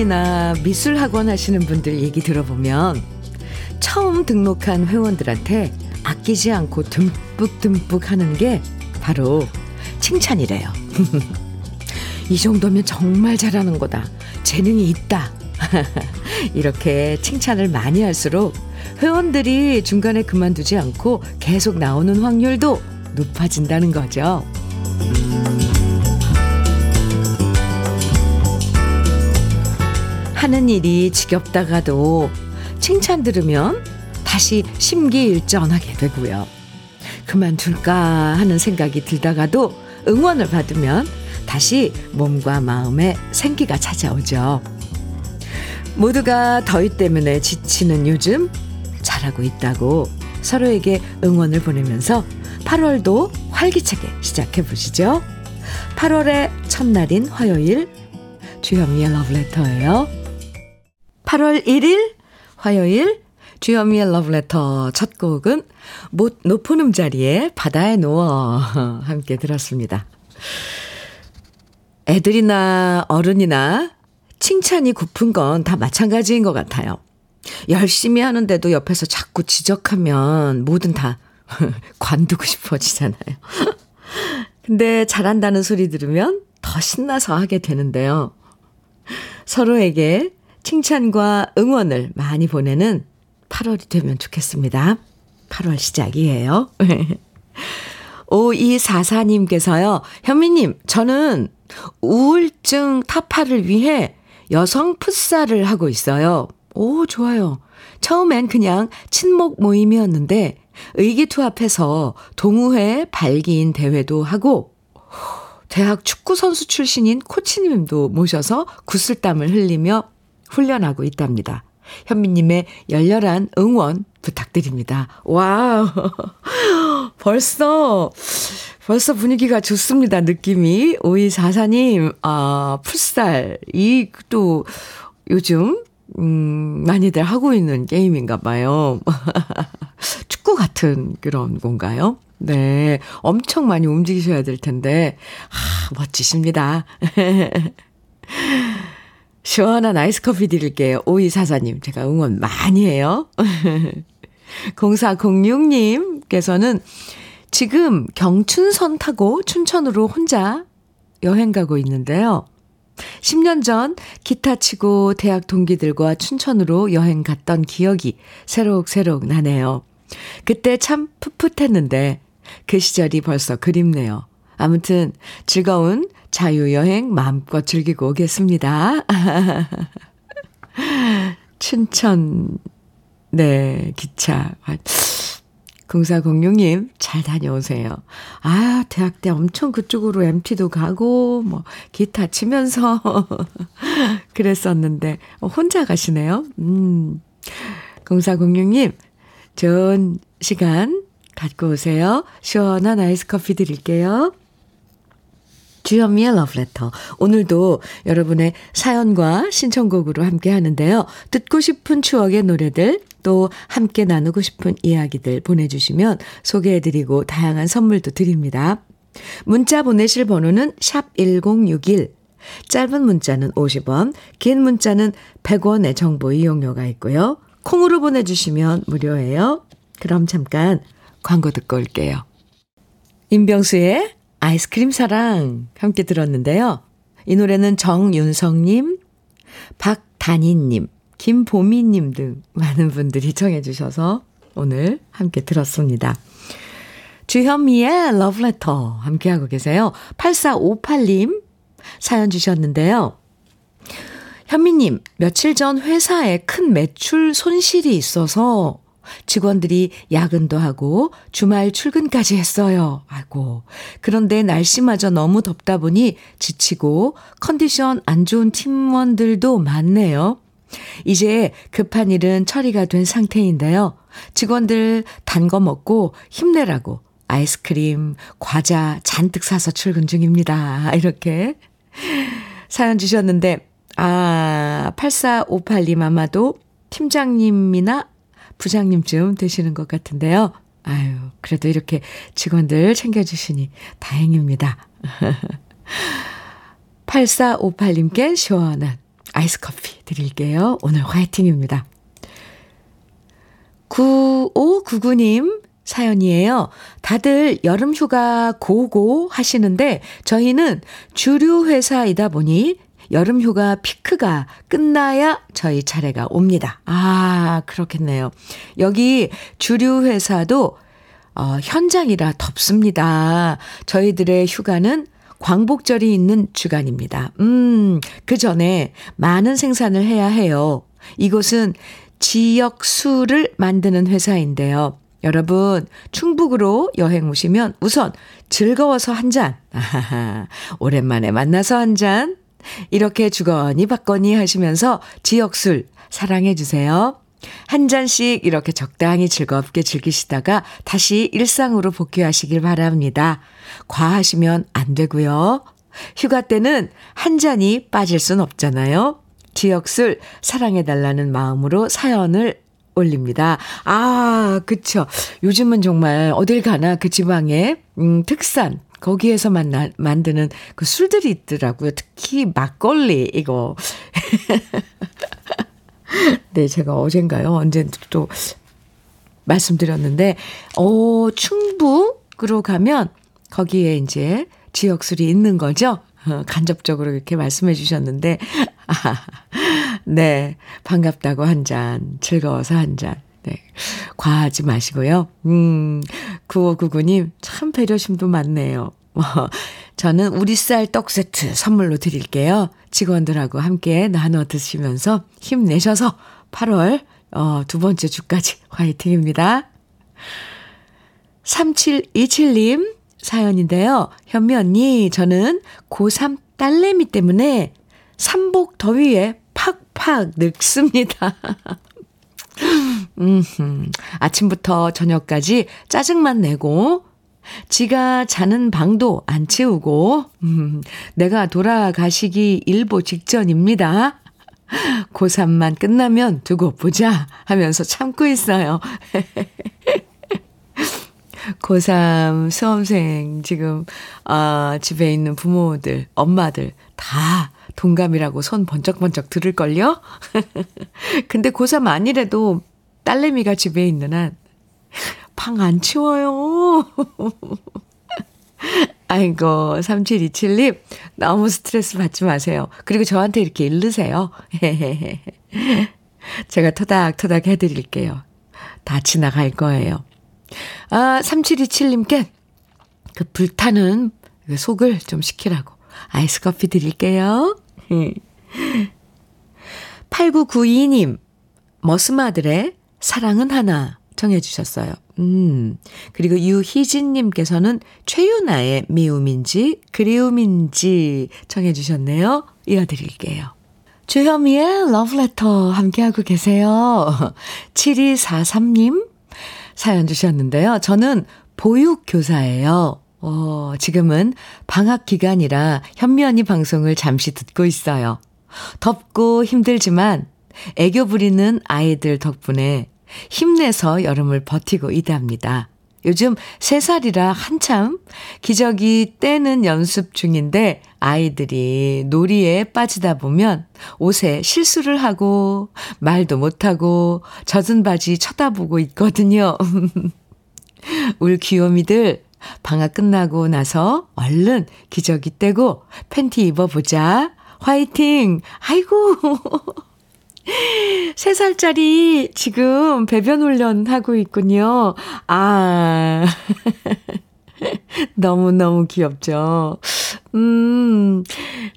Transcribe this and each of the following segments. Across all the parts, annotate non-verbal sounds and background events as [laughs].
학원이나 미술 학원 하시는 분들 얘기 들어보면 처음 등록한 회원들한테 아끼지 않고 듬뿍듬뿍 하는 게 바로 칭찬이래요. [laughs] 이 정도면 정말 잘하는 거다. 재능이 있다. [laughs] 이렇게 칭찬을 많이 할수록 회원들이 중간에 그만두지 않고 계속 나오는 확률도 높아진다는 거죠. 하는 일이 지겹다가도 칭찬 들으면 다시 심기일전하게 되고요. 그만둘까 하는 생각이 들다가도 응원을 받으면 다시 몸과 마음에 생기가 찾아오죠. 모두가 더위 때문에 지치는 요즘 잘하고 있다고 서로에게 응원을 보내면서 8월도 활기차게 시작해 보시죠. 8월의 첫날인 화요일 주현미의 러브레터예요. 8월 1일 화요일 주현미의 러브레터 첫 곡은 못 높은 음자리에 바다에 누워 [laughs] 함께 들었습니다. 애들이나 어른이나 칭찬이 고픈 건 다 마찬가지인 것 같아요. 열심히 하는데도 옆에서 자꾸 지적하면 뭐든 다 [laughs] 관두고 싶어지잖아요. [laughs] 근데 잘한다는 소리 들으면 더 신나서 하게 되는데요. 서로에게 칭찬과 응원을 많이 보내는 8월이 되면 좋겠습니다. 8월 시작이에요. [laughs] 5244님께서요, 현미님, 저는 우울증 타파를 위해 여성 풋살을 하고 있어요. 오, 좋아요. 처음엔 그냥 친목 모임이었는데 의기투합해서 동호회 발기인 대회도 하고 대학 축구 선수 출신인 코치님도 모셔서 구슬땀을 흘리며 훈련하고 있답니다. 현미님의 열렬한 응원 부탁드립니다. wow. [laughs] 벌써, 벌써 분위기가 좋습니다. 느낌이. 5244님, 아, 풋살. 이, 또, 요즘, 음, 많이들 하고 있는 게임인가 봐요. [laughs] 축구 같은 그런 건가요? 네. 엄청 많이 움직이셔야 될 텐데, 아, 멋지십니다. [laughs] 시원한 아이스 커피 드릴게요. 5244님, 제가 응원 많이 해요. [laughs] 0406님께서는 지금 경춘선 타고 춘천으로 혼자 여행 가고 있는데요. 10년 전 기타 치고 대학 동기들과 춘천으로 여행 갔던 기억이 새록새록 나네요. 그때 참 풋풋했는데 그 시절이 벌써 그립네요. 아무튼 즐거운 자유여행 마음껏 즐기고 오겠습니다. [laughs] 춘천, 네, 기차. 0406님, 잘 다녀오세요. 아, 대학 때 엄청 그쪽으로 MT도 가고, 뭐, 기타 치면서 [laughs] 그랬었는데, 혼자 가시네요. 음. 0406님, 좋은 시간 갖고 오세요. 시원한 아이스 커피 드릴게요. 주현미의 러브레터. 오늘도 여러분의 사연과 신청곡으로 함께 하는데요. 듣고 싶은 추억의 노래들, 또 함께 나누고 싶은 이야기들 보내주시면 소개해드리고 다양한 선물도 드립니다. 문자 보내실 번호는 샵 1061. 짧은 문자는 50원, 긴 문자는 100원의 정보 이용료가 있고요. 콩으로 보내주시면 무료예요. 그럼 잠깐 광고 듣고 올게요. 임병수의 아이스크림 사랑 함께 들었는데요. 이 노래는 정윤성님, 박단희님, 김보미님 등 많은 분들이 청해 주셔서 오늘 함께 들었습니다. 주현미의 러브레터 함께하고 계세요. 8458님 사연 주셨는데요. 현미님, 며칠 전 회사에 큰 매출 손실이 있어서 직원들이 야근도 하고 주말 출근까지 했어요. 아이고. 그런데 날씨마저 너무 덥다 보니 지치고 컨디션 안 좋은 팀원들도 많네요. 이제 급한 일은 처리가 된 상태인데요. 직원들 단 거 먹고 힘내라고 아이스크림, 과자 잔뜩 사서 출근 중입니다. [laughs] 이렇게 사연 주셨는데, 아, 8458님 아마도 팀장님이나 부장님쯤 되시는 것 같은데요. 아유, 그래도 이렇게 직원들 챙겨주시니 다행입니다. [laughs] 8458님께 시원한 아이스 커피 드릴게요. 오늘 화이팅입니다. 9599님 사연이에요. 다들 여름 휴가 고고 하시는데 저희는 주류 회사이다 보니 여름 휴가 피크가 끝나야 저희 차례가 옵니다. 아, 그렇겠네요. 여기 주류 회사도 어, 현장이라 덥습니다. 저희들의 휴가는 광복절이 있는 주간입니다. 음, 그 전에 많은 생산을 해야 해요. 이곳은 지역 술을 만드는 회사인데요. 여러분, 충북으로 여행 오시면 우선 즐거워서 한 잔. 오랜만에 만나서 한 잔. 이렇게 주거니 받거니 하시면서 지역술 사랑해 주세요. 한 잔씩 이렇게 적당히 즐겁게 즐기시다가 다시 일상으로 복귀하시길 바랍니다. 과하시면 안 되고요. 휴가 때는 한 잔이 빠질 순 없잖아요. 지역술 사랑해달라는 마음으로 사연을 올립니다. 아, 그쵸. 요즘은 정말 어딜 가나 그 지방에, 음, 특산, 거기에서 만나, 만드는 그 술들이 있더라고요. 특히 막걸리, 이거. [laughs] 네, 제가 어젠가요? 언제 또 말씀드렸는데, 어, 충북으로 가면 거기에 이제 지역술이 있는 거죠? 어, 간접적으로 이렇게 말씀해 주셨는데, 아, [laughs] 네, 반갑다고 한 잔, 즐거워서 한 잔. 네. 과하지 마시고요. 음, 9599님, 참 배려심도 많네요. 뭐, 저는 우리 쌀 떡 세트 선물로 드릴게요. 직원들하고 함께 나눠 드시면서 힘내셔서 8월, 어, 두 번째 주까지 [laughs] 화이팅입니다. 3727님 사연인데요. 현미 언니, 저는 고3 딸내미 때문에 삼복 더위에 팍팍 늙습니다. [laughs] 음, 아침부터 저녁까지 짜증만 내고, 지가 자는 방도 안 채우고, 음, 내가 돌아가시기 일보 직전입니다. 고3만 끝나면 두고 보자 하면서 참고 있어요. [laughs] 고3 수험생 지금, 아, 집에 있는 부모들, 엄마들 다 동감이라고 손 번쩍번쩍 들을걸요? [laughs] 근데 고3 아니래도 딸내미가 집에 있는 한, 방 안 치워요. [laughs] 아이고, 3727님, 너무 스트레스 받지 마세요. 그리고 저한테 이렇게 일르세요. [laughs] 제가 토닥토닥 해드릴게요. 다 지나갈 거예요. 아, 3727님께 그 불타는 그 속을 좀 식히라고 아이스 커피 드릴게요. [laughs] 8992님, 머스마들의 사랑은 하나 정해주셨어요. 음, 그리고 유희진님께서는 최유나의 미움인지 그리움인지 정해주셨네요. 이어드릴게요. 주현미의 러브레터 함께하고 계세요. [laughs] 7243님 사연 주셨는데요. 저는 보육교사예요. 어, 지금은 방학 기간이라 현미 언니 방송을 잠시 듣고 있어요. 덥고 힘들지만 애교 부리는 아이들 덕분에 힘내서 여름을 버티고 있답니다. 요즘 3살이라 한참 기저귀 떼는 연습 중인데 아이들이 놀이에 빠지다 보면 옷에 실수를 하고 말도 못하고 젖은 바지 쳐다보고 있거든요. [laughs] 울 귀요미들 방학 끝나고 나서 얼른 기저귀 떼고 팬티 입어보자. 화이팅! 아이고! [laughs] [laughs] 3살짜리 지금 배변 훈련 하고 있군요. 아. [laughs] 너무너무 귀엽죠. 음,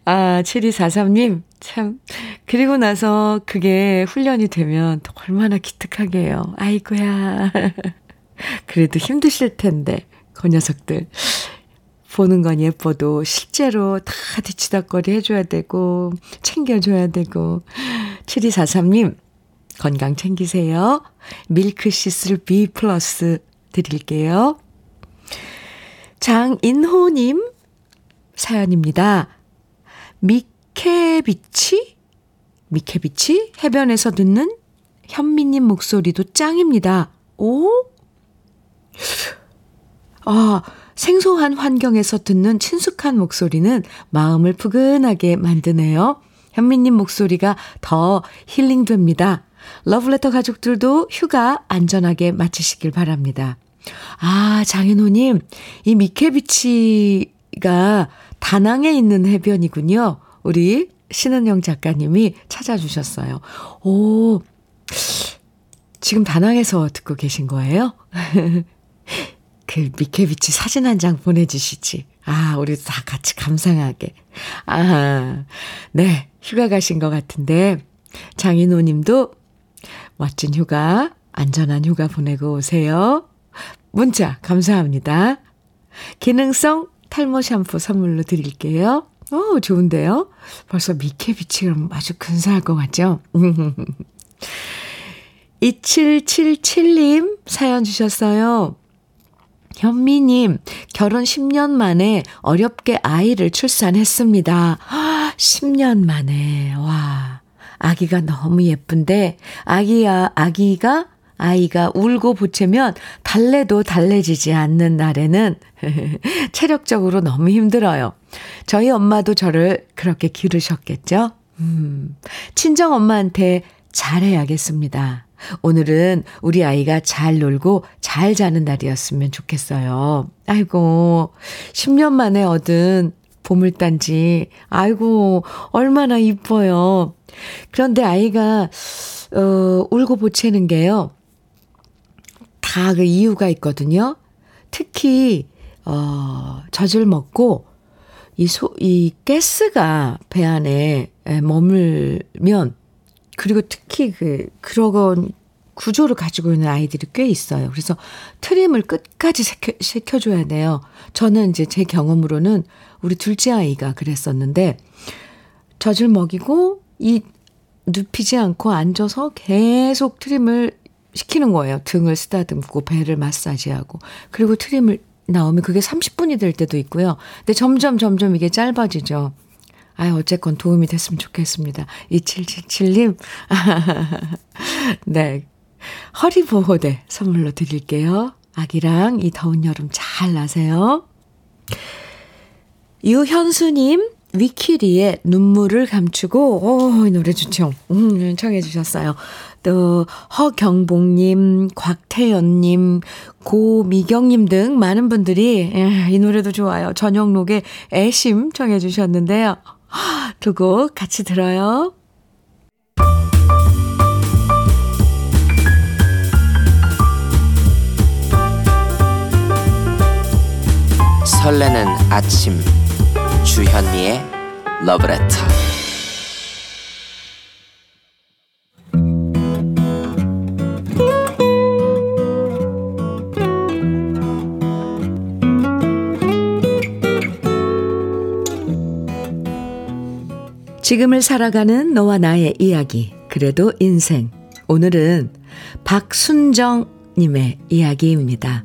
아, 7243님, 참. 그리고 나서 그게 훈련이 되면 또 얼마나 기특하게요. 아이고야. [laughs] 그래도 힘드실 텐데, 그 녀석들. 보는 건 예뻐도 실제로 다 뒤치다거리 해줘야 되고, 챙겨줘야 되고. 7243님, 건강 챙기세요. 밀크시슬 B 플러스 드릴게요. 장인호님 사연입니다. 미케비치? 미케비치? 해변에서 듣는 현미님 목소리도 짱입니다. 오? 아, 생소한 환경에서 듣는 친숙한 목소리는 마음을 푸근하게 만드네요. 현미님 목소리가 더 힐링됩니다. 러브레터 가족들도 휴가 안전하게 마치시길 바랍니다. 아, 장인호님, 이 미케비치가 다낭에 있는 해변이군요. 우리 신은영 작가님이 찾아주셨어요. 오, 지금 다낭에서 듣고 계신 거예요? [laughs] 그 미케비치 사진 한 장 보내주시지. 아, 우리 다 같이 감상하게. 아, 네, 휴가 가신 것 같은데, 장인호 님도 멋진 휴가, 안전한 휴가 보내고 오세요. 문자, 감사합니다. 기능성 탈모 샴푸 선물로 드릴게요. 어, 좋은데요? 벌써 미케비치가 아주 근사할 것 같죠? [laughs] 2777님 사연 주셨어요. 현미님, 결혼 10년 만에 어렵게 아이를 출산했습니다. [gasps] 10년 만에, 와. 아기가 너무 예쁜데, 아기야, 아기가, 아이가 울고 보채면 달래도 달래지지 않는 날에는 [laughs] 체력적으로 너무 힘들어요. 저희 엄마도 저를 그렇게 기르셨겠죠? 음, 친정 엄마한테 잘해야겠습니다. 오늘은 우리 아이가 잘 놀고 잘 자는 날이었으면 좋겠어요. 아이고, 10년 만에 얻은 보물단지, 아이고, 얼마나 이뻐요. 그런데 아이가, 어, 울고 보채는 게요. 다 그 이유가 있거든요. 특히, 어, 젖을 먹고, 이 소, 이 가스가 배 안에 머물면 그리고 특히 그, 그런 구조를 가지고 있는 아이들이 꽤 있어요. 그래서 트림을 끝까지 시켜, 시켜 줘야 돼요. 저는 이제 제 경험으로는 우리 둘째 아이가 그랬었는데, 젖을 먹이고, 이, 눕히지 않고 앉아서 계속 트림을 시키는 거예요. 등을 쓰다듬고, 배를 마사지하고. 그리고 트림을 나오면 그게 30분이 될 때도 있고요. 근데 점점, 점점 이게 짧아지죠. 아, 어쨌건 도움이 됐으면 좋겠습니다. 2777님. [laughs] 네. 허리 보호대 선물로 드릴게요. 아기랑 이 더운 여름 잘 나세요. 유현수님, 위키리의 눈물을 감추고, 오, 이 노래 좋죠. 음, 청해주셨어요. 또, 허경복님, 곽태연님, 고미경님 등 많은 분들이, 예, 이 노래도 좋아요. 전영록의 애심 청해주셨는데요. 두 곡 같이 들어요. 설레는 아침 주현미의 러브레터 지금을 살아가는 너와 나의 이야기, 그래도 인생. 오늘은 박순정님의 이야기입니다.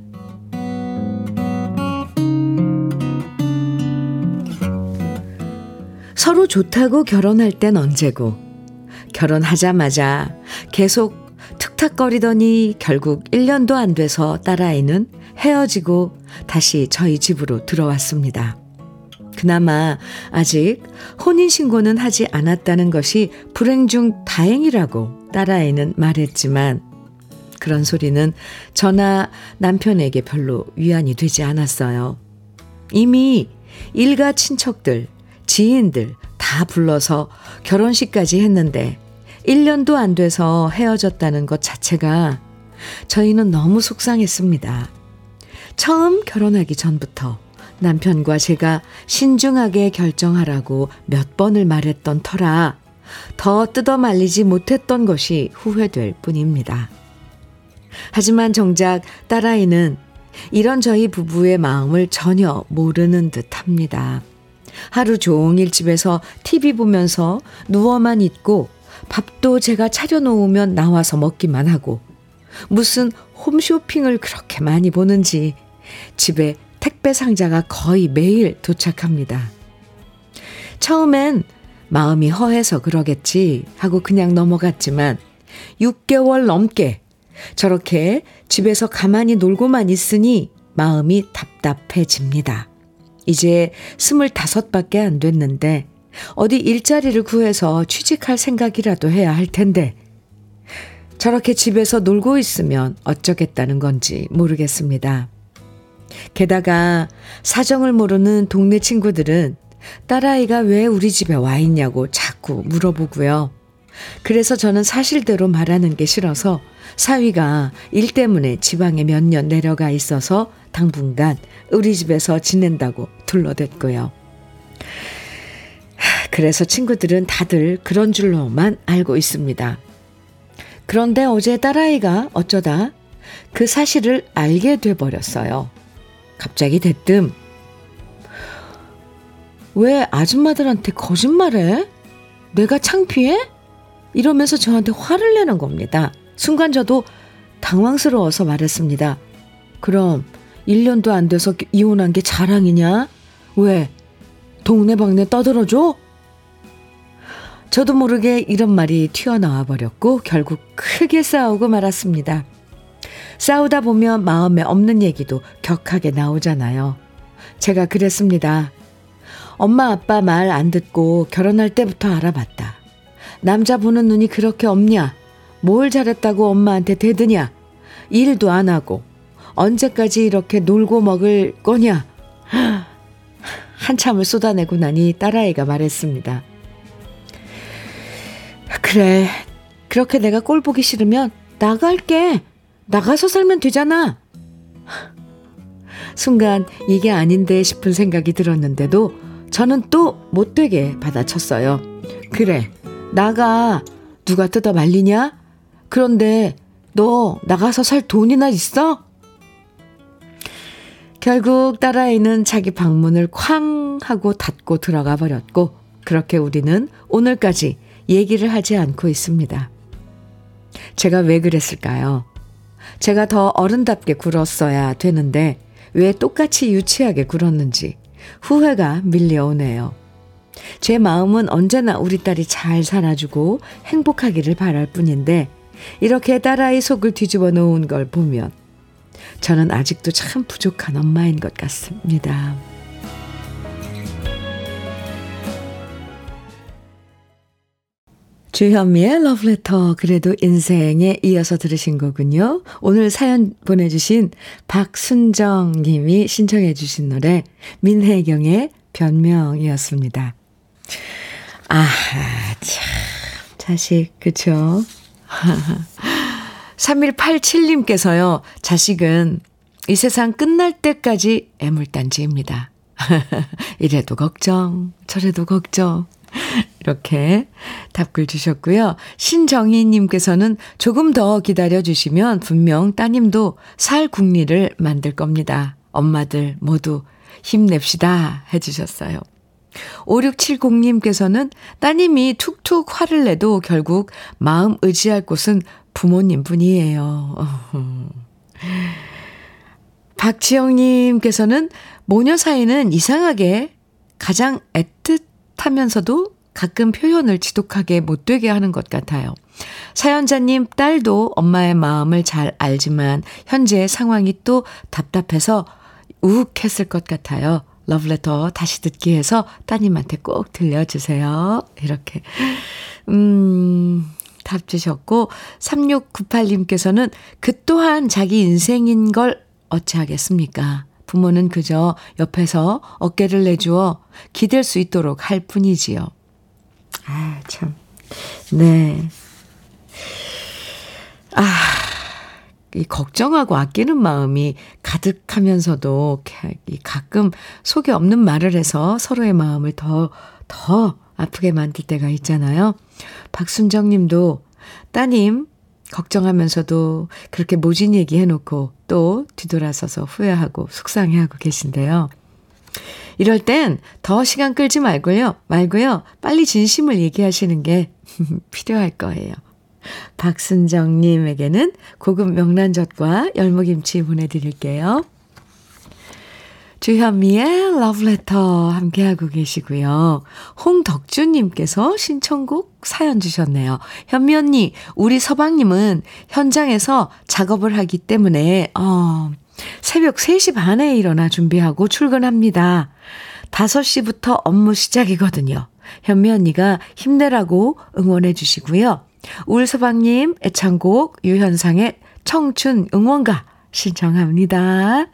서로 좋다고 결혼할 땐 언제고, 결혼하자마자 계속 툭탁거리더니 결국 1년도 안 돼서 딸아이는 헤어지고 다시 저희 집으로 들어왔습니다. 그나마 아직 혼인신고는 하지 않았다는 것이 불행 중 다행이라고 딸아이는 말했지만 그런 소리는 저나 남편에게 별로 위안이 되지 않았어요. 이미 일가 친척들, 지인들 다 불러서 결혼식까지 했는데 1년도 안 돼서 헤어졌다는 것 자체가 저희는 너무 속상했습니다. 처음 결혼하기 전부터 남편과 제가 신중하게 결정하라고 몇 번을 말했던 터라 더 뜯어 말리지 못했던 것이 후회될 뿐입니다. 하지만 정작 딸아이는 이런 저희 부부의 마음을 전혀 모르는 듯 합니다. 하루 종일 집에서 TV 보면서 누워만 있고 밥도 제가 차려놓으면 나와서 먹기만 하고 무슨 홈쇼핑을 그렇게 많이 보는지 집에 택배 상자가 거의 매일 도착합니다. 처음엔 마음이 허해서 그러겠지 하고 그냥 넘어갔지만 6개월 넘게 저렇게 집에서 가만히 놀고만 있으니 마음이 답답해집니다. 이제 25밖에 안 됐는데 어디 일자리를 구해서 취직할 생각이라도 해야 할 텐데, 저렇게 집에서 놀고 있으면 어쩌겠다는 건지 모르겠습니다. 게다가 사정을 모르는 동네 친구들은 딸아이가 왜 우리 집에 와 있냐고 자꾸 물어보고요. 그래서 저는 사실대로 말하는 게 싫어서 사위가 일 때문에 지방에 몇 년 내려가 있어서 당분간 우리 집에서 지낸다고 둘러댔고요. 그래서 친구들은 다들 그런 줄로만 알고 있습니다. 그런데 어제 딸아이가 어쩌다 그 사실을 알게 돼 버렸어요. 갑자기 대뜸 왜 아줌마들한테 거짓말해? 내가 창피해? 이러면서 저한테 화를 내는 겁니다. 순간 저도 당황스러워서 말했습니다. 그럼 1년도 안 돼서 이혼한 게 자랑이냐? 왜? 동네방네 떠들어줘? 저도 모르게 이런 말이 튀어나와 버렸고 결국 크게 싸우고 말았습니다. 싸우다 보면 마음에 없는 얘기도 격하게 나오잖아요. 제가 그랬습니다. 엄마 아빠 말 안 듣고 결혼할 때부터 알아봤다. 남자 보는 눈이 그렇게 없냐? 뭘 잘했다고 엄마한테 대드냐? 일도 안 하고 언제까지 이렇게 놀고 먹을 거냐? [laughs] 한참을 쏟아내고 나니 딸아이가 말했습니다. 그래. 그렇게 내가 꼴 보기 싫으면 나갈게. 나가서 살면 되잖아. 순간 이게 아닌데 싶은 생각이 들었는데도 저는 또 못되게 받아쳤어요. 그래. 나가. 누가 뜯어 말리냐? 그런데 너 나가서 살 돈이나 있어? 결국 딸아이는 자기 방문을 쾅 하고 닫고 들어가 버렸고, 그렇게 우리는 오늘까지 얘기를 하지 않고 있습니다. 제가 왜 그랬을까요? 제가 더 어른답게 굴었어야 되는데 왜 똑같이 유치하게 굴었는지 후회가 밀려오네요. 제 마음은 언제나 우리 딸이 잘 살아주고 행복하기를 바랄 뿐인데 이렇게 딸아이 속을 뒤집어 놓은 걸 보면 저는 아직도 참 부족한 엄마인 것 같습니다. 주현미의 러브레터 그래도 인생에 이어서 들으신 거군요. 오늘 사연 보내주신 박순정 님이 신청해 주신 노래 민혜경의 변명이었습니다. 아, 참, 자식, 그쵸? [laughs] 3187님께서요, 자식은 이 세상 끝날 때까지 애물단지입니다. [laughs] 이래도 걱정, 저래도 걱정. [laughs] 이렇게 답글 주셨고요. 신정희님께서는 조금 더 기다려주시면 분명 따님도 살 국리를 만들 겁니다. 엄마들 모두 힘냅시다 해주셨어요. 5670님께서는 따님이 툭툭 화를 내도 결국 마음 의지할 곳은 부모님 뿐이에요. [laughs] 박지영님께서는 모녀 사이는 이상하게 가장 애 틋하면서도 가끔 표현을 지독하게 못되게 하는 것 같아요. 사연자님 딸도 엄마의 마음을 잘 알지만 현재 상황이 또 답답해서 우욱했을 것 같아요. 러브레터 다시 듣기 해서 따님한테 꼭 들려주세요. 이렇게. 음, 답 주셨고, 3698님께서는 그 또한 자기 인생인 걸 어찌하겠습니까? 부모는 그저 옆에서 어깨를 내주어 기댈 수 있도록 할 뿐이지요. 아, 참. 네. 아, 이 걱정하고 아끼는 마음이 가득하면서도 가끔 속에 없는 말을 해서 서로의 마음을 더, 더 아프게 만들 때가 있잖아요. 박순정 님도 따님 걱정하면서도 그렇게 모진 얘기 해놓고 또 뒤돌아서서 후회하고 속상해하고 계신데요. 이럴 땐 더 시간 끌지 말고요. 말고요. 빨리 진심을 얘기하시는 게 [laughs] 필요할 거예요. 박순정님에게는 고급 명란젓과 열무김치 보내드릴게요. 주현미의 러브레터 함께하고 계시고요. 홍덕주님께서 신청곡 사연 주셨네요. 현미 언니, 우리 서방님은 현장에서 작업을 하기 때문에, 어, 새벽 3시 반에 일어나 준비하고 출근합니다. 5시부터 업무 시작이거든요. 현미 언니가 힘내라고 응원해 주시고요. 울서방님 애창곡 유현상의 청춘 응원가 신청합니다.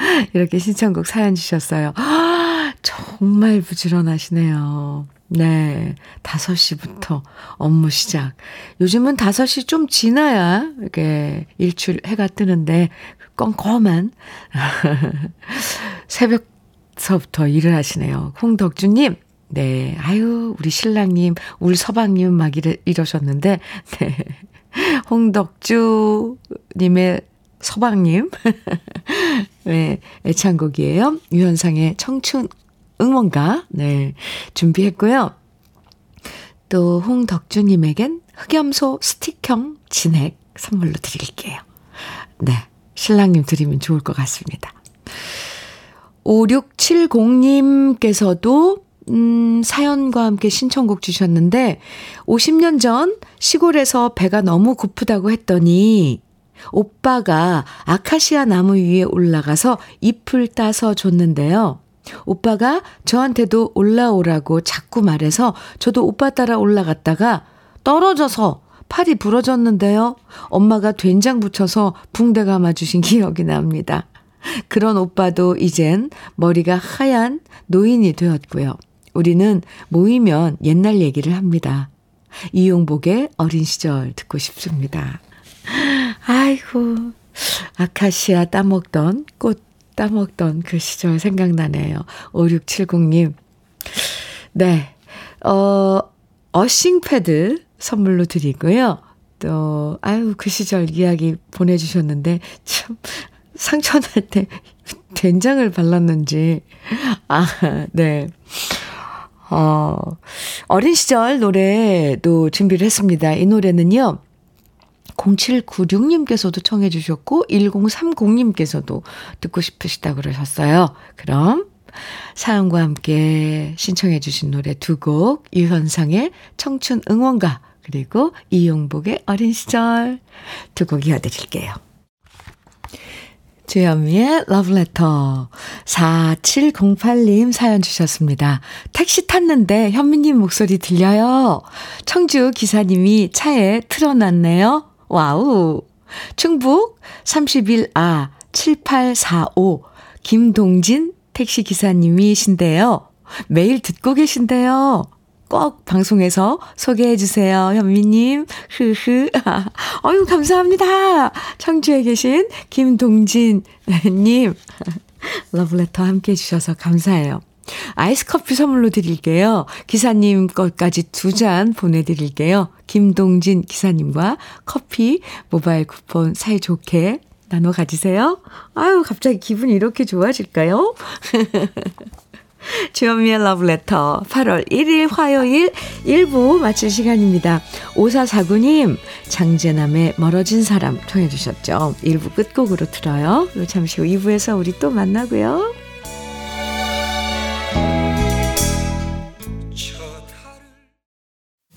[laughs] 이렇게 신청곡 사연 주셨어요. [gasps] 정말 부지런하시네요. 네. 5시부터 업무 시작. 요즘은 5시 좀 지나야 이렇게 일출 해가 뜨는데 껌껌한 [laughs] 새벽서부터 일을 하시네요. 홍덕주님, 네. 아유, 우리 신랑님, 울 서방님 막 이러, 이러셨는데, [laughs] 네. 홍덕주님의 서방님. 네. 애창곡이에요. 유현상의 청춘 응원가. 네. 준비했고요. 또 홍덕주님에겐 흑염소 스틱형 진액 선물로 드릴게요. 네. 신랑님 드리면 좋을 것 같습니다. 5670님께서도 음, 사연과 함께 신청곡 주셨는데, 50년 전 시골에서 배가 너무 고프다고 했더니, 오빠가 아카시아 나무 위에 올라가서 잎을 따서 줬는데요. 오빠가 저한테도 올라오라고 자꾸 말해서 저도 오빠 따라 올라갔다가 떨어져서 팔이 부러졌는데요. 엄마가 된장 붙여서 붕대 감아주신 [laughs] 기억이 납니다. 그런 오빠도 이젠 머리가 하얀 노인이 되었고요. 우리는 모이면 옛날 얘기를 합니다. 이용복의 어린 시절 듣고 싶습니다. 아이고, 아카시아 따먹던, 꽃 따먹던 그 시절 생각나네요. 5670님. 네. 어, 어싱 패드 선물로 드리고요. 또, 아유, 그 시절 이야기 보내주셨는데, 참, 상처 날 때 된장을 발랐는지. 아, 네. 어, 어린 시절 노래도 준비를 했습니다. 이 노래는요. 0796님께서도 청해 주셨고 1030님께서도 듣고 싶으시다 그러셨어요. 그럼 사연과 함께 신청해 주신 노래 두 곡 유현상의 청춘 응원가 그리고 이용복의 어린 시절 두 곡 이어드릴게요. 주현미의 러브레터 4708님 사연 주셨습니다. 택시 탔는데 현미님 목소리 들려요. 청주 기사님이 차에 틀어놨네요. wow. 충북 31아 7845 김동진 택시 기사님이신데요. 매일 듣고 계신데요. 꼭 방송에서 소개해 주세요. 현미님. 흐흐. [laughs] 아유, 감사합니다. 청주에 계신 김동진 님. [laughs] 러브레터 함께 해 주셔서 감사해요. 아이스 커피 선물로 드릴게요. 기사님 것까지 두 잔 보내드릴게요. 김동진 기사님과 커피 모바일 쿠폰 사이좋게 나눠 가지세요. 아유, 갑자기 기분이 이렇게 좋아질까요? [laughs] 주현미의 러브레터 8월 1일 화요일 1부 마칠 시간입니다. 5449님 장재남의 멀어진 사람 통해 주셨죠. 1부 끝곡으로 들어요. 잠시 후 2부에서 우리 또 만나고요.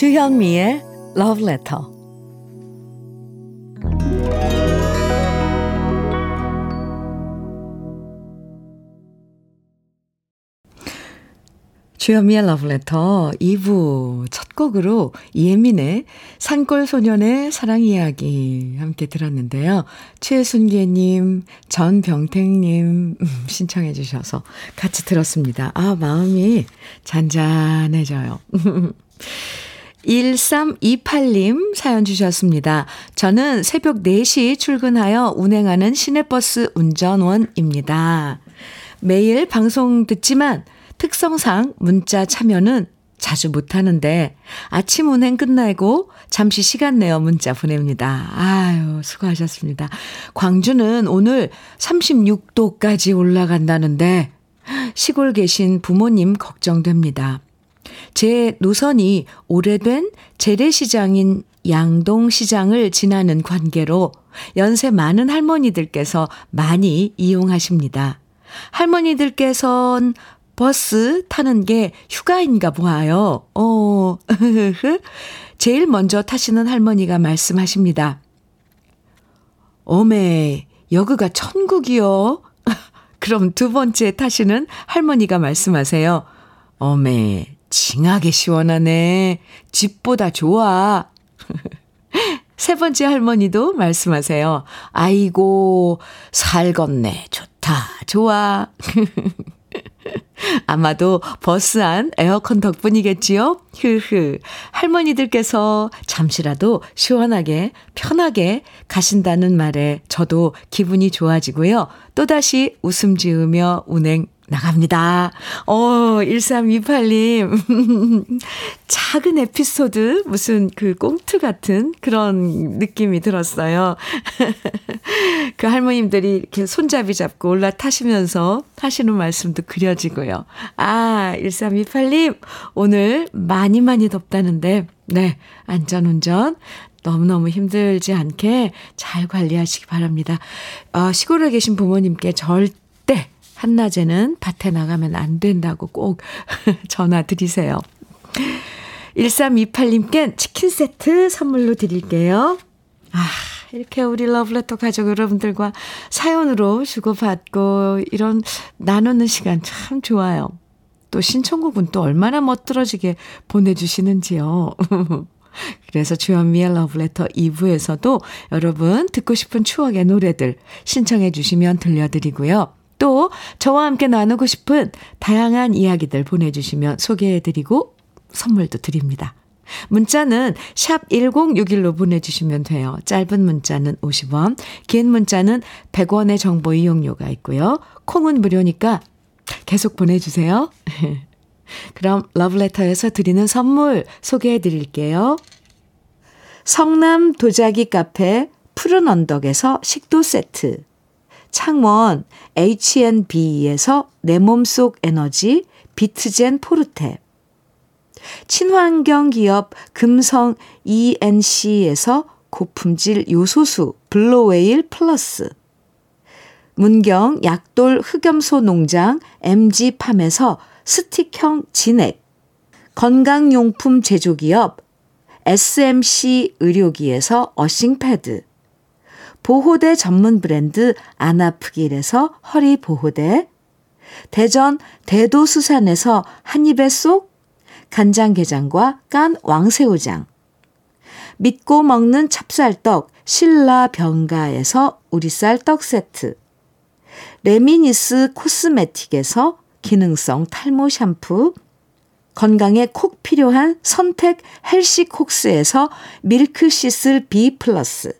주현미의 Love Letter. 주현미의 러브레터 2부 첫 곡으로 이예민의 산골 소년의 사랑 이야기 함께 들었는데요. 최순계님, 전병택님 신청해 주셔서 같이 들었습니다. 아, 마음이 잔잔해져요. [laughs] 1328님 사연 주셨습니다. 저는 새벽 4시 출근하여 운행하는 시내버스 운전원입니다. 매일 방송 듣지만 특성상 문자 참여는 자주 못하는데 아침 운행 끝나고 잠시 시간 내어 문자 보냅니다. 아유, 수고하셨습니다. 광주는 오늘 36도까지 올라간다는데 시골 계신 부모님 걱정됩니다. 제 노선이 오래된 재래시장인 양동시장을 지나는 관계로 연세 많은 할머니들께서 많이 이용하십니다. 할머니들께선 버스 타는 게 휴가인가 보아요. 어, [laughs] 제일 먼저 타시는 할머니가 말씀하십니다. 어메, 여기가 천국이요. [laughs] 그럼 두 번째 타시는 할머니가 말씀하세요. 어메, 징하게 시원하네. 집보다 좋아. [laughs] 세 번째 할머니도 말씀하세요. 아이고, 살겄네. 좋다. 좋아. [laughs] 아마도 버스 안 에어컨 덕분이겠지요? 흐흐. 할머니들께서 잠시라도 시원하게, 편하게 가신다는 말에 저도 기분이 좋아지고요. 또다시 웃음 지으며 운행 나갑니다. 어, 1328님. [laughs] 작은 에피소드, 무슨 그 꽁트 같은 그런 느낌이 들었어요. [laughs] 그 할머님들이 이렇게 손잡이 잡고 올라타시면서 하시는 말씀도 그려지고요. 아, 1328님. 오늘 많이 많이 덥다는데, 네. 안전운전 너무너무 힘들지 않게 잘 관리하시기 바랍니다. 어, 시골에 계신 부모님께 절대 한낮에는 밭에 나가면 안 된다고 꼭 [laughs] 전화 드리세요. 1328님께 치킨 세트 선물로 드릴게요. 아, 이렇게 우리 러브레터 가족 여러분들과 사연으로 주고받고 이런 나누는 시간 참 좋아요. 또 신청곡은 또 얼마나 멋들어지게 보내주시는지요. [laughs] 그래서 주현미의 러브레터 2부에서도 여러분 듣고 싶은 추억의 노래들 신청해 주시면 들려드리고요. 또 저와 함께 나누고 싶은 다양한 이야기들 보내주시면 소개해드리고 선물도 드립니다. 문자는 샵 1061로 보내주시면 돼요. 짧은 문자는 50원, 긴 문자는 100원의 정보 이용료가 있고요. 콩은 무료니까 계속 보내주세요. [laughs] 그럼 러브레터에서 드리는 선물 소개해 드릴게요. 성남 도자기 카페 푸른 언덕에서 식도 세트. 창원 H&B에서 내 몸속 에너지 비트젠 포르테. 친환경 기업 금성 ENC에서 고품질 요소수 블로웨일 플러스. 문경 약돌 흑염소 농장 MG팜에서 스틱형 진액. 건강용품 제조기업 SMC 의료기에서 어싱패드 보호대 전문 브랜드 안아프길에서 허리 보호대, 대전 대도수산에서 한입에 쏙 간장게장과 깐 왕새우장, 믿고 먹는 찹쌀떡 신라 병가에서 우리쌀 떡 세트, 레미니스 코스메틱에서 기능성 탈모 샴푸, 건강에 콕 필요한 선택 헬시콕스에서 밀크시슬 B 플러스,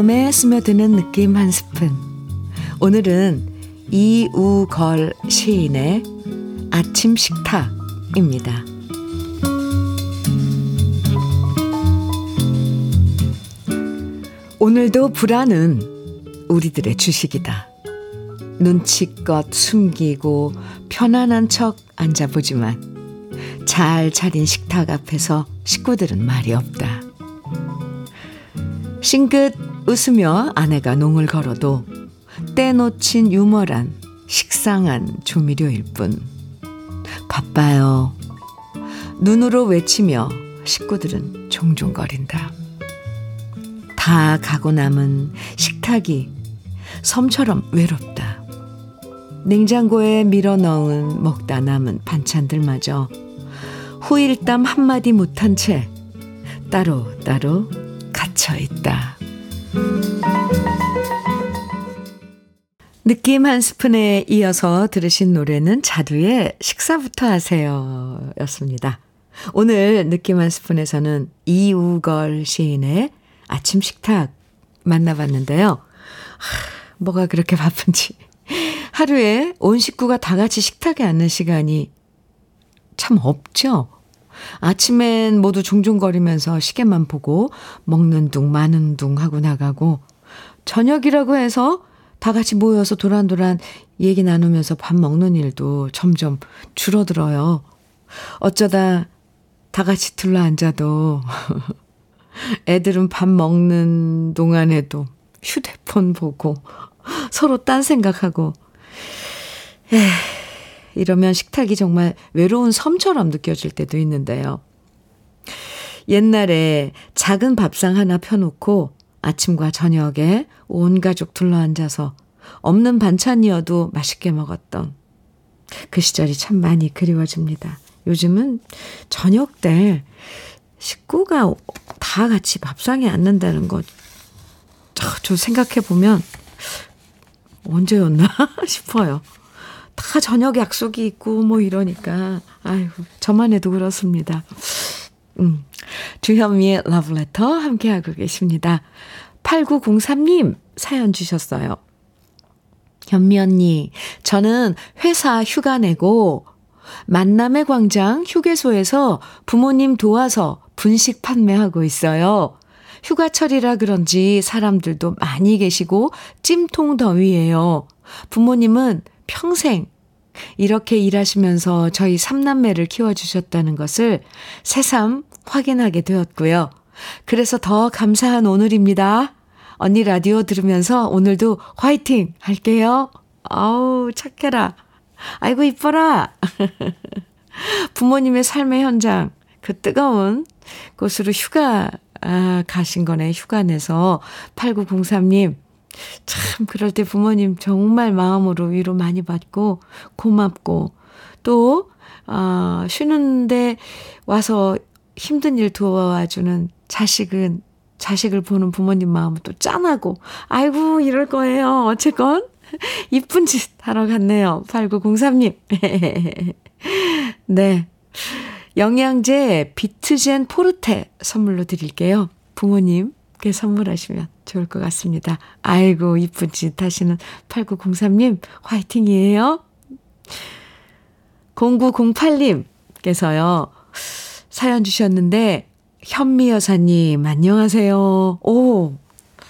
마음에 스며드는 느낌 한 스푼. 오늘은 이우걸 시인의 아침 식탁입니다. 오늘도 불안은 우리들의 주식이다. 눈치껏 숨기고 편안한 척 앉아보지만 잘 차린 식탁 앞에서 식구들은 말이 없다. 싱긋 웃으며 아내가 농을 걸어도 때놓친 유머란 식상한 조미료일 뿐. 바빠요. 눈으로 외치며 식구들은 종종거린다. 다 가고 남은 식탁이 섬처럼 외롭다. 냉장고에 밀어 넣은 먹다 남은 반찬들마저 후일담 한마디 못한 채 따로따로 갇혀 있다. 느낌 한 스푼에 이어서 들으신 노래는 자두의 식사부터 하세요 였습니다. 오늘 느낌 한 스푼에서는 이우걸 시인의 아침 식탁 만나봤는데요. 하, 뭐가 그렇게 바쁜지. 하루에 온 식구가 다 같이 식탁에 앉는 시간이 참 없죠. 아침엔 모두 종종거리면서 시계만 보고 먹는 둥 마는 둥 하고 나가고 저녁이라고 해서 다 같이 모여서 도란도란 얘기 나누면서 밥 먹는 일도 점점 줄어들어요. 어쩌다 다 같이 둘러앉아도 [laughs] 애들은 밥 먹는 동안에도 휴대폰 보고 서로 딴 생각하고 에이 러면 식탁이 정말 외로운 섬처럼 느껴질 때도 있는데요. 옛날에 작은 밥상 하나 펴놓고 아침과 저녁에 온 가족 둘러앉아서 없는 반찬이어도 맛있게 먹었던 그 시절이 참 많이 그리워집니다. 요즘은 저녁 때 식구가 다 같이 밥상에 앉는다는 거, 저 생각해 보면 언제였나 [laughs] 싶어요. 다 저녁 약속이 있고 뭐 이러니까 아이고 저만 해도 그렇습니다. 음. 주현미의 러브레터 함께하고 계십니다. 8903님 사연 주셨어요. 현미 언니, 저는 회사 휴가 내고 만남의 광장 휴게소에서 부모님 도와서 분식 판매하고 있어요. 휴가철이라 그런지 사람들도 많이 계시고 찜통 더위예요. 부모님은 평생 이렇게 일하시면서 저희 삼남매를 키워주셨다는 것을 새삼 확인하게 되었고요. 그래서 더 감사한 오늘입니다. 언니 라디오 들으면서 오늘도 화이팅 할게요. 아우, 착해라. 아이고, 이뻐라. [laughs] 부모님의 삶의 현장, 그 뜨거운 곳으로 휴가 아, 가신 거네. 휴가 내서 8903님. 참 그럴 때 부모님 정말 마음으로 위로 많이 받고 고맙고 또 아, 쉬는데 와서 힘든 일 도와주는 자식은 자식을 보는 부모님 마음은 또 짠하고 아이고 이럴 거예요. 어쨌건 [laughs] 이쁜 짓 하러 갔네요. 8903님. [laughs] 네. 영양제 비트젠 포르테 선물로 드릴게요. 부모님께 선물하시면 좋을 것 같습니다. 아이고, 이쁜 짓 하시는 8903님, 화이팅이에요. 0908님께서요, 사연 주셨는데, 현미 여사님, 안녕하세요. 오,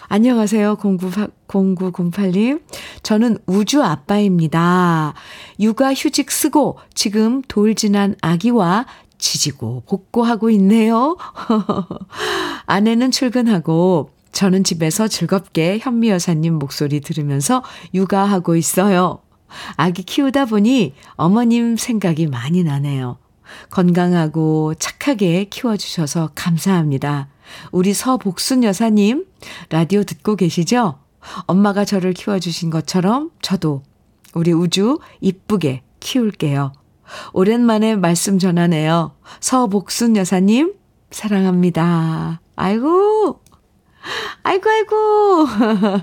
안녕하세요. 09, 0908님. 저는 우주 아빠입니다. 육아 휴직 쓰고 지금 돌 지난 아기와 지지고 볶고하고 있네요. [laughs] 아내는 출근하고 저는 집에서 즐겁게 현미 여사님 목소리 들으면서 육아하고 있어요. 아기 키우다 보니 어머님 생각이 많이 나네요. 건강하고 착하게 키워주셔서 감사합니다. 우리 서복순 여사님, 라디오 듣고 계시죠? 엄마가 저를 키워주신 것처럼 저도 우리 우주 이쁘게 키울게요. 오랜만에 말씀 전하네요. 서복순 여사님, 사랑합니다. 아이고, 아이고, 아이고.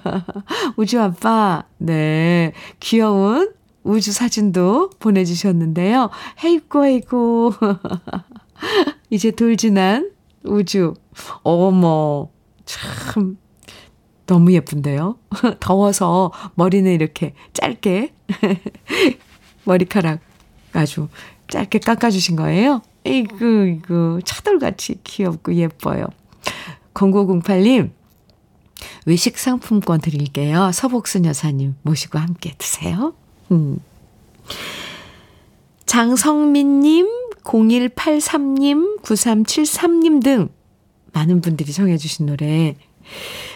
[laughs] 우주 아빠, 네. 귀여운 우주 사진도 보내주셨는데요. 헤이고, 헤이고. [laughs] 이제 돌 지난 우주. 어머, 참, 너무 예쁜데요? [laughs] 더워서 머리는 이렇게 짧게, 머리카락 아주 짧게 깎아주신 거예요? 이구, 이구, 차돌같이 귀엽고 예뻐요. 0908님, 외식 상품권 드릴게요. 서복순 여사님 모시고 함께 드세요. 음. 장성민님, 0183님, 9373님 등 많은 분들이 정해주신 노래.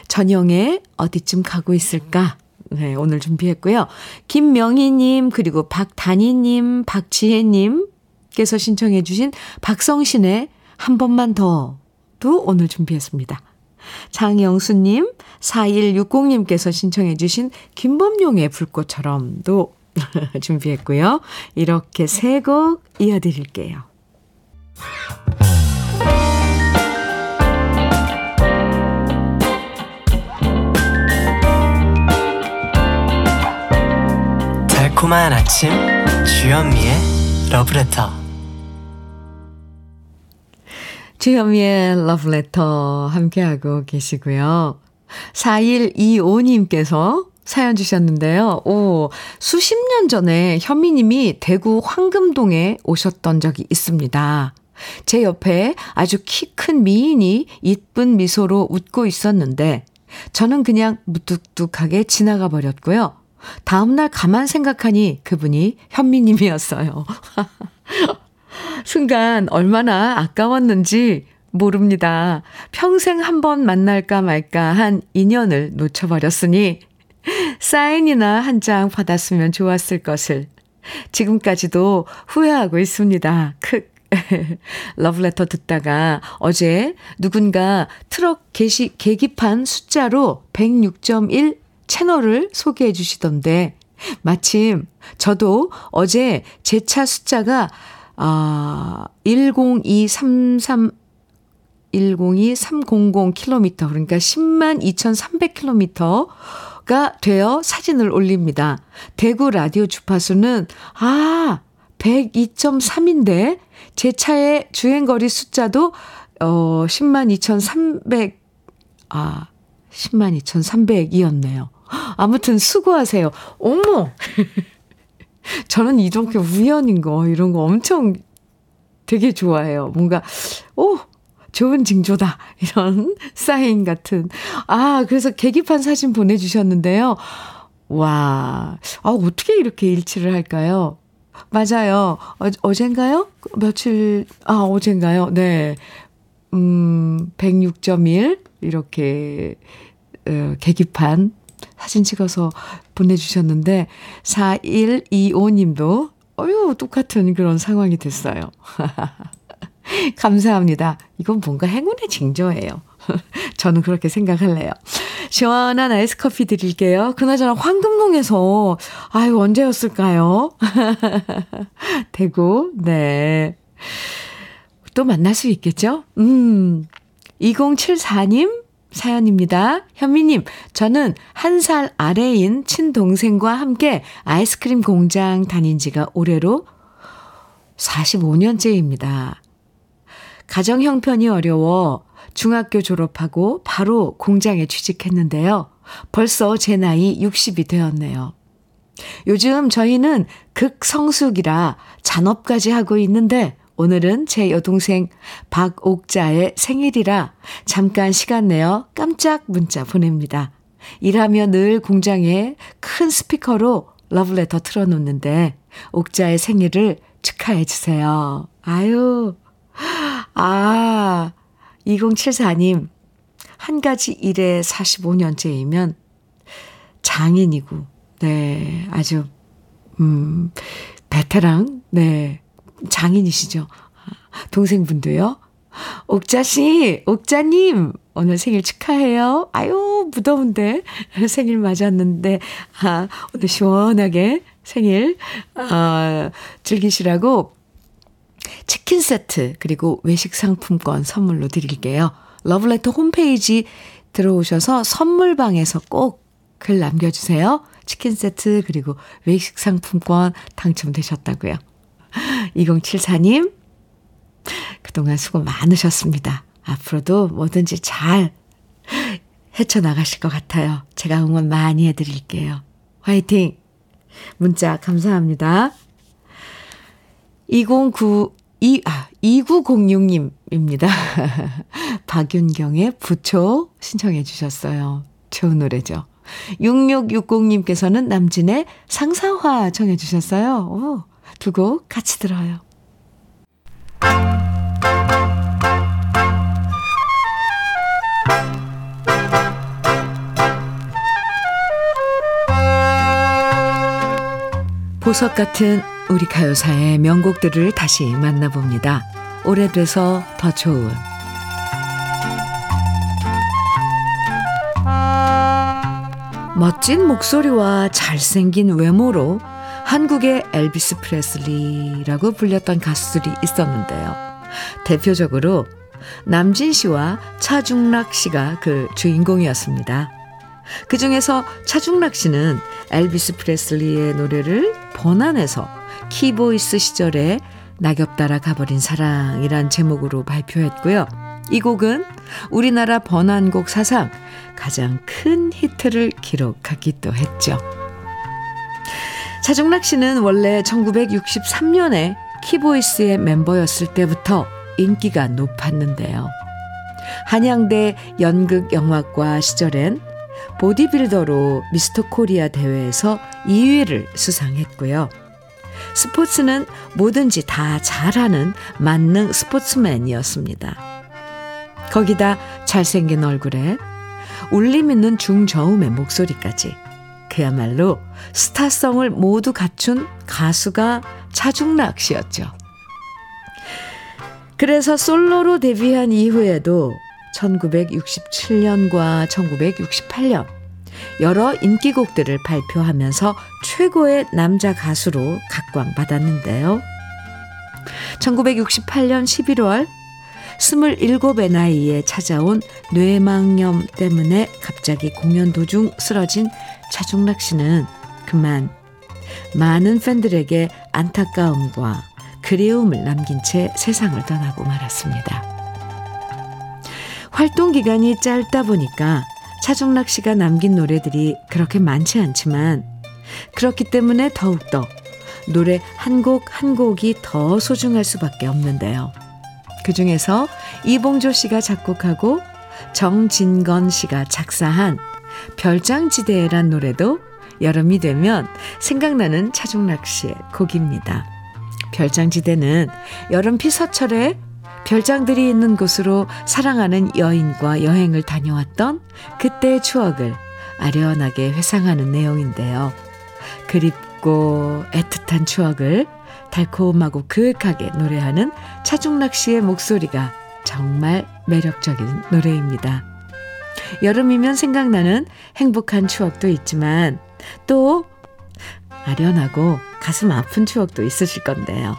전영의 어디쯤 가고 있을까? 네, 오늘 준비했고요. 김명희님, 그리고 박단희님, 박지혜님께서 신청해주신 박성신의 한 번만 더 도 오늘 준비했습니다. 장영수님, 4160님께서 신청해 주신 김범용의 불꽃처럼도 [laughs] 준비했고요. 이렇게 세 곡 이어드릴게요. 달콤한 아침 주현미의 러브레터 주현미의 러브레터 함께하고 계시고요. 4125님께서 사연 주셨는데요. 오, 수십 년 전에 현미님이 대구 황금동에 오셨던 적이 있습니다. 제 옆에 아주 키 큰 미인이 이쁜 미소로 웃고 있었는데 저는 그냥 무뚝뚝하게 지나가 버렸고요. 다음날 가만 생각하니 그분이 현미님이었어요. [laughs] 순간 얼마나 아까웠는지 모릅니다. 평생 한 번 만날까 말까 한 인연을 놓쳐버렸으니 사인이나 한 장 받았으면 좋았을 것을 지금까지도 후회하고 있습니다. 크. [laughs] 러브레터 듣다가 어제 누군가 트럭 게시, 계기판 숫자로 106.1 채널을 소개해 주시던데 마침 저도 어제 제 차 숫자가 아 10233 102-300km 그러니까 10만 2,300km가 되어 사진을 올립니다. 대구 라디오 주파수는 아 102.3인데 제 차의 주행거리 숫자도 어 10만 2,300 아, 10만 2,300이었네요. 아무튼 수고하세요. 어머! [laughs] 저는 이렇게 우연인 거, 이런 거 엄청 되게 좋아해요. 뭔가, 오! 좋은 징조다. [laughs] 이런 사인 같은. 아, 그래서 계기판 사진 보내주셨는데요. 와, 아, 어떻게 이렇게 일치를 할까요? 맞아요. 어, 어젠가요? 며칠, 아, 어젠가요? 네. 음, 106.1. 이렇게, 어, 계기판 사진 찍어서 보내주셨는데, 4125님도, 어유 똑같은 그런 상황이 됐어요. [laughs] 감사합니다. 이건 뭔가 행운의 징조예요. [laughs] 저는 그렇게 생각할래요. 시원한 아이스 커피 드릴게요. 그나저나 황금동에서, 아유, 언제였을까요? [laughs] 대구, 네. 또 만날 수 있겠죠? 음. 2074님 사연입니다. 현미님, 저는 한 살 아래인 친동생과 함께 아이스크림 공장 다닌 지가 올해로 45년째입니다. 가정 형편이 어려워 중학교 졸업하고 바로 공장에 취직했는데요. 벌써 제 나이 60이 되었네요. 요즘 저희는 극성숙이라 잔업까지 하고 있는데 오늘은 제 여동생 박옥자의 생일이라 잠깐 시간 내어 깜짝 문자 보냅니다. 일하며 늘 공장에 큰 스피커로 러브레터 틀어놓는데 옥자의 생일을 축하해 주세요. 아유, 아, 2074님, 한 가지 일에 45년째이면 장인이고, 네, 아주, 음, 베테랑, 네, 장인이시죠. 동생분도요. 옥자씨, 옥자님, 오늘 생일 축하해요. 아유, 무더운데. [laughs] 생일 맞았는데, 아, 오늘 시원하게 생일, 아, 즐기시라고 치킨 세트 그리고 외식 상품권 선물로 드릴게요. 러블레터 홈페이지 들어오셔서 선물방에서 꼭 글 남겨주세요. 치킨 세트 그리고 외식 상품권 당첨되셨다고요. 2074님 그동안 수고 많으셨습니다. 앞으로도 뭐든지 잘 헤쳐나가실 것 같아요. 제가 응원 많이 해드릴게요. 화이팅! 문자 감사합니다. 209, 2, 아, 2906님입니다. [laughs] 박윤경의 부초 신청해 주셨어요. 좋은 노래죠. 6660님께서는 남진의 상사화 청해 주셨어요. 오, 두 곡 같이 들어요. 보석 같은 우리 가요사의 명곡들을 다시 만나봅니다. 오래돼서 더 좋은 멋진 목소리와 잘생긴 외모로 한국의 엘비스 프레슬리라고 불렸던 가수들이 있었는데요. 대표적으로 남진 씨와 차중락 씨가 그 주인공이었습니다. 그 중에서 차중락 씨는 엘비스 프레슬리의 노래를 번안해서 키보이스 시절에 낙엽 따라 가버린 사랑이란 제목으로 발표했고요. 이 곡은 우리나라 번안곡 사상 가장 큰 히트를 기록하기도 했죠. 차중락 씨는 원래 1963년에 키보이스의 멤버였을 때부터 인기가 높았는데요. 한양대 연극영화과 시절엔 보디빌더로 미스터 코리아 대회에서 2위를 수상했고요. 스포츠는 뭐든지 다 잘하는 만능 스포츠맨이었습니다. 거기다 잘생긴 얼굴에 울림 있는 중저음의 목소리까지 그야말로 스타성을 모두 갖춘 가수가 차중락 씨였죠. 그래서 솔로로 데뷔한 이후에도 1967년과 1968년 여러 인기곡들을 발표하면서 최고의 남자 가수로 각광받았는데요. 1968년 11월 27의 나이에 찾아온 뇌망염 때문에 갑자기 공연 도중 쓰러진 차중락 씨는 그만 많은 팬들에게 안타까움과 그리움을 남긴 채 세상을 떠나고 말았습니다. 활동 기간이 짧다 보니까 차중락 씨가 남긴 노래들이 그렇게 많지 않지만 그렇기 때문에 더욱더 노래 한 곡한 곡이 더 소중할 수밖에 없는데요. 그 중에서 이봉조 씨가 작곡하고 정진건 씨가 작사한 별장지대란 노래도 여름이 되면 생각나는 차중락 씨의 곡입니다. 별장지대는 여름 피서철에 별장들이 있는 곳으로 사랑하는 여인과 여행을 다녀왔던 그때의 추억을 아련하게 회상하는 내용인데요. 그립고 애틋한 추억을 달콤하고 그윽하게 노래하는 차중락 씨의 목소리가 정말 매력적인 노래입니다. 여름이면 생각나는 행복한 추억도 있지만 또 아련하고 가슴 아픈 추억도 있으실 건데요.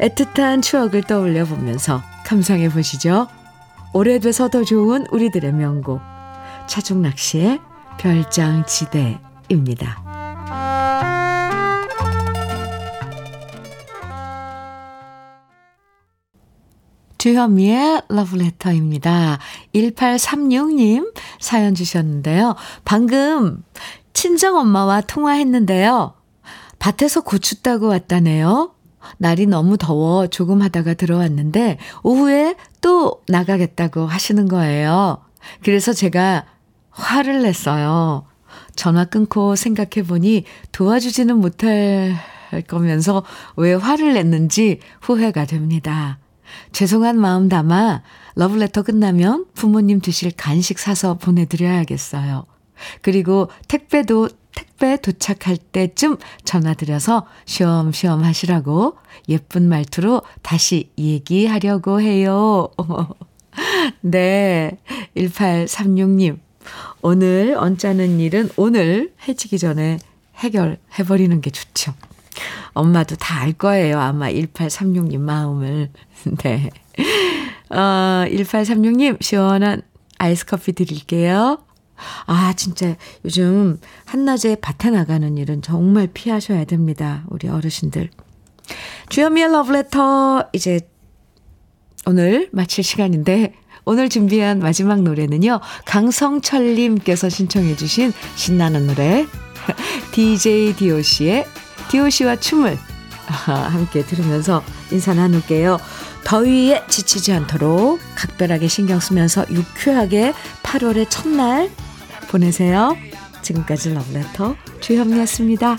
애틋한 추억을 떠올려 보면서 감상해 보시죠. 오래돼서 더 좋은 우리들의 명곡 차중락 씨의 별장지대입니다. 주현미의 러브레터입니다. 1836님 사연 주셨는데요. 방금 친정엄마와 통화했는데요. 밭에서 고추 따고 왔다네요. 날이 너무 더워 조금 하다가 들어왔는데 오후에 또 나가겠다고 하시는 거예요. 그래서 제가 화를 냈어요. 전화 끊고 생각해 보니 도와주지는 못할 거면서 왜 화를 냈는지 후회가 됩니다. 죄송한 마음 담아 러브레터 끝나면 부모님 드실 간식 사서 보내드려야겠어요. 그리고 택배도 택배 도착할 때쯤 전화드려서 쉬엄쉬엄 하시라고 예쁜 말투로 다시 얘기하려고 해요. [laughs] 네. 1836님. 오늘 언짢은 일은 오늘 해지기 전에 해결해버리는 게 좋죠. 엄마도 다 알 거예요. 아마 1836님 마음을. [laughs] 네. 어, 1836님, 시원한 아이스 커피 드릴게요. 아, 진짜 요즘 한낮에 밭에 나가는 일은 정말 피하셔야 됩니다. 우리 어르신들. 주현미의 러브레터 이제 오늘 마칠 시간인데 오늘 준비한 마지막 노래는요. 강성철님께서 신청해 주신 신나는 노래 [laughs] DJ DOC의 DOC와 춤을 함께 들으면서 인사 나눌게요. 더위에 지치지 않도록 각별하게 신경 쓰면서 유쾌하게 8월의 첫날 보내세요. 지금까지 러브레터 주현미였습니다.